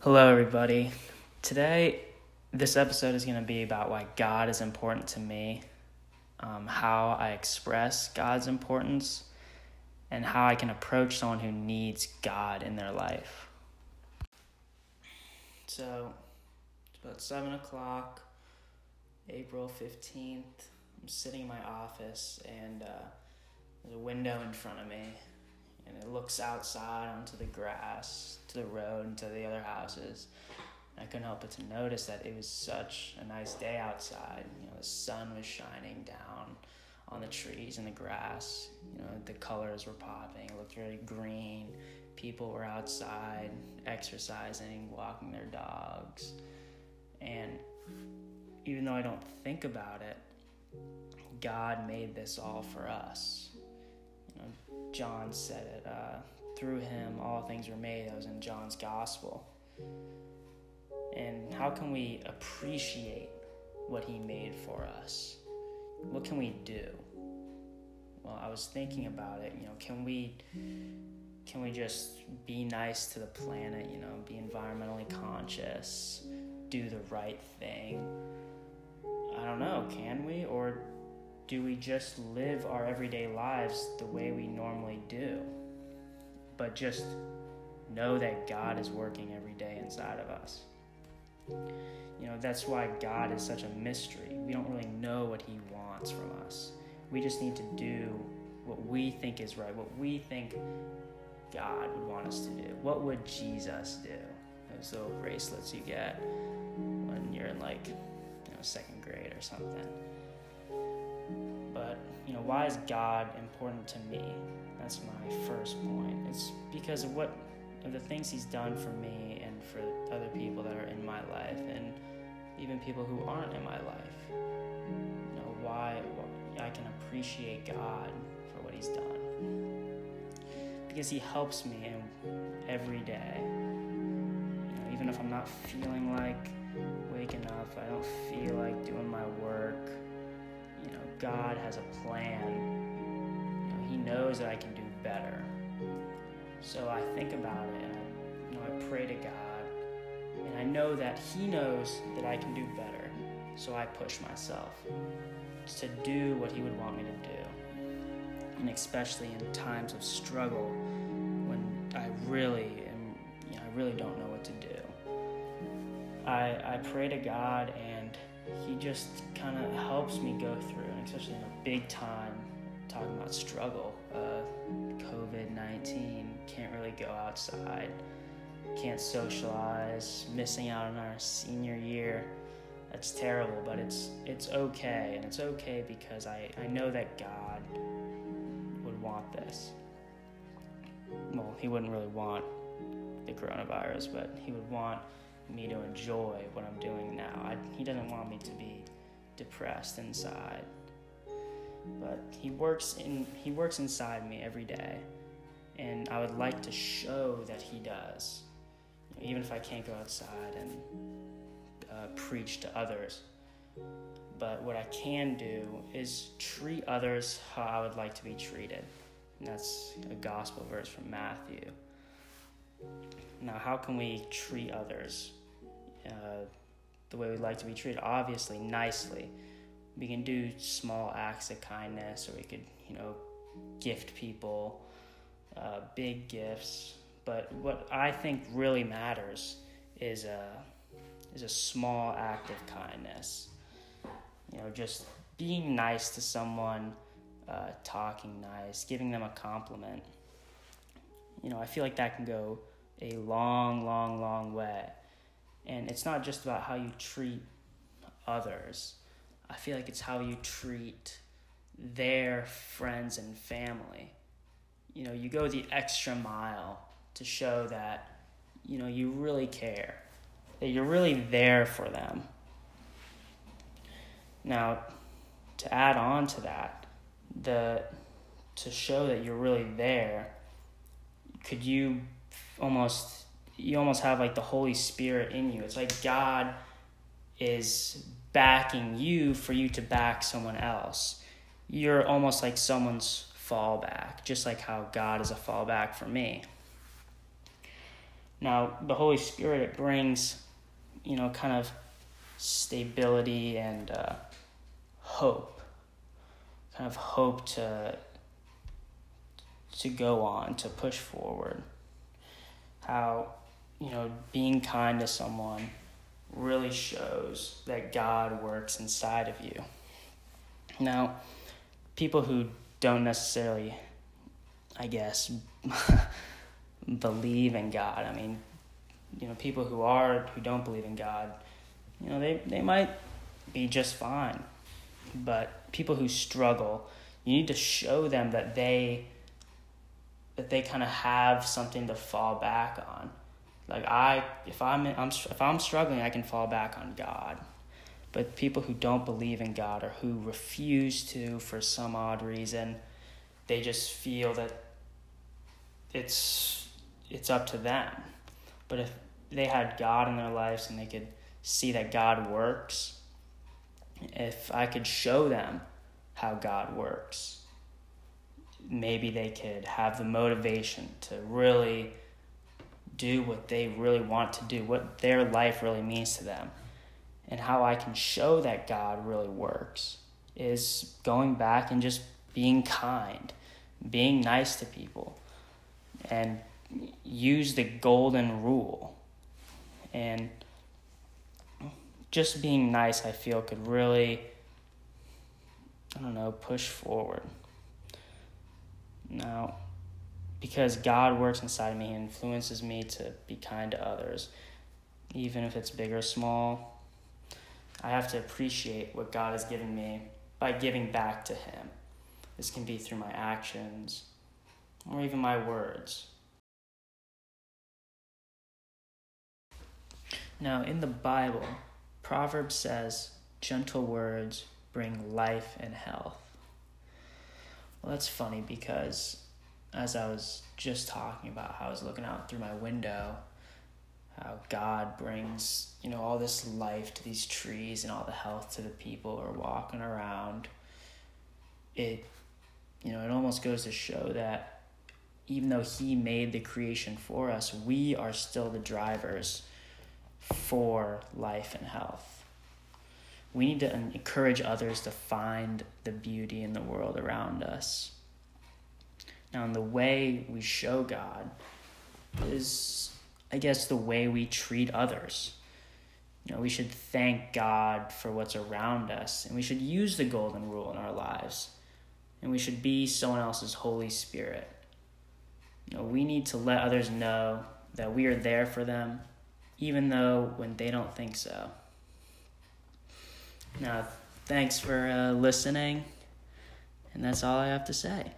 Hello, everybody. Today, this episode is going to be about why God is important to me, um, how I express God's importance, and how I can approach someone who needs God in their life. So, it's about 7 o'clock, April 15th. I'm sitting in my office, and uh, there's a window in front of me, and it looks outside onto the grass, to the road, and to the other houses. And I couldn't help but to notice that it was such a nice day outside. You know, the sun was shining down on the trees and the grass. You know, the colors were popping. It looked really green. People were outside exercising, walking their dogs. And even though I don't think about it, God made this all for us. You know, John said it. Uh, through him, all things were made. That was in John's gospel. And how can we appreciate what he made for us? What can we do? Well, I was thinking about it. You know, can we can we just be nice to the planet? You know, be environmentally conscious, do the right thing. I don't know. Can we, or do we just live our everyday lives the way we normally do? But just know that God is working every day inside of us. You know, that's why God is such a mystery. We don't really know what He wants from us. We just need to do what we think is right, what we think God would want us to do. What would Jesus do? Those little bracelets you get when you're in like, you know, second grade or something. But, you know, why is God important to me? That's my first point. It's because of what of the things he's done for me and for other people that are in my life and even people who aren't in my life. You know, why, why I can appreciate God for what he's done. Because he helps me every day. You know, even if I'm not feeling like God has a plan. You know, he knows that I can do better. So I think about it and I, you know, I pray to God and I know that He knows that I can do better. So I push myself to do what He would want me to do. And especially in times of struggle when I really am, you know, I really don't know what to do. I, I pray to God and He just kind of helps me go through, and especially in a big time, talking about struggle. Uh, COVID 19, can't really go outside, can't socialize, missing out on our senior year. That's terrible, but it's it's okay, and it's okay because I, I know that God would want this. Well, He wouldn't really want the coronavirus, but He would want me to enjoy what I'm doing now. I, he doesn't want me to be depressed inside. But he works in he works inside me every day. And i would like to show that he does. You know, even if i can't go outside and uh, preach to others. But what i can do is treat others how i would like to be treated. And that's a gospel verse from matthew. Now how can we treat others the way we'd like to be treated obviously nicely. We can do small acts of kindness or we could you know gift people uh, big gifts. But what i think really matters is a is a small act of kindness. You know just being nice to someone uh, talking nice giving them a compliment. You know i feel like that can go a long long long way and it's not just about how you treat others I feel like it's how you treat their friends and family. You know, you go the extra mile to show that, you know, you really care, that you're really there for them. Now, to add on to that, the to show that you're really there, could you almost you almost have like the Holy Spirit in you. It's like God is backing you for you to back someone else. You're almost like someone's fallback, just like how God is a fallback for me. Now, the Holy Spirit, it brings, you know, kind of stability and uh, hope, kind of hope to to go on, to push forward. How, you know, being kind to someone really shows that God works inside of you. Now, people who don't necessarily, I guess, believe in God, I mean, you know, people who are, who don't believe in God, you know, they, they might be just fine. But people who struggle, you need to show them that they that they kind of have something to fall back on. Like I, if I'm, I'm if I'm struggling, I can fall back on God. But people who don't believe in God or who refuse to for some odd reason, they just feel that it's it's up to them. But if they had God in their lives and they could see that God works, if I could show them how God works, maybe they could have the motivation to really do what they really want to do, what their life really means to them. And how I can show that God really works is going back and just being kind, being nice to people, and use the golden rule. And just being nice, I feel, could really, I don't know, push forward. Now, because God works inside of me and influences me to be kind to others, even if it's big or small, I have to appreciate what God has given me by giving back to Him. This can be through my actions or even my words. Now, in the Bible, Proverbs says, gentle words bring life and health. Well, that's funny because as I was just talking about how I was looking out through my window, how God brings, you know, all this life to these trees and all the health to the people who are walking around. It, you know, it almost goes to show that even though He made the creation for us, we are still the drivers for life and health. We need to encourage others to find the beauty in the world around us. In the way we show God is, I guess, the way we treat others. You know, we should thank God for what's around us, and we should use the golden rule in our lives, and we should be someone else's Holy Spirit. You know, we need to let others know that we are there for them, even though when they don't think so. Now, thanks for uh, listening, and that's all I have to say.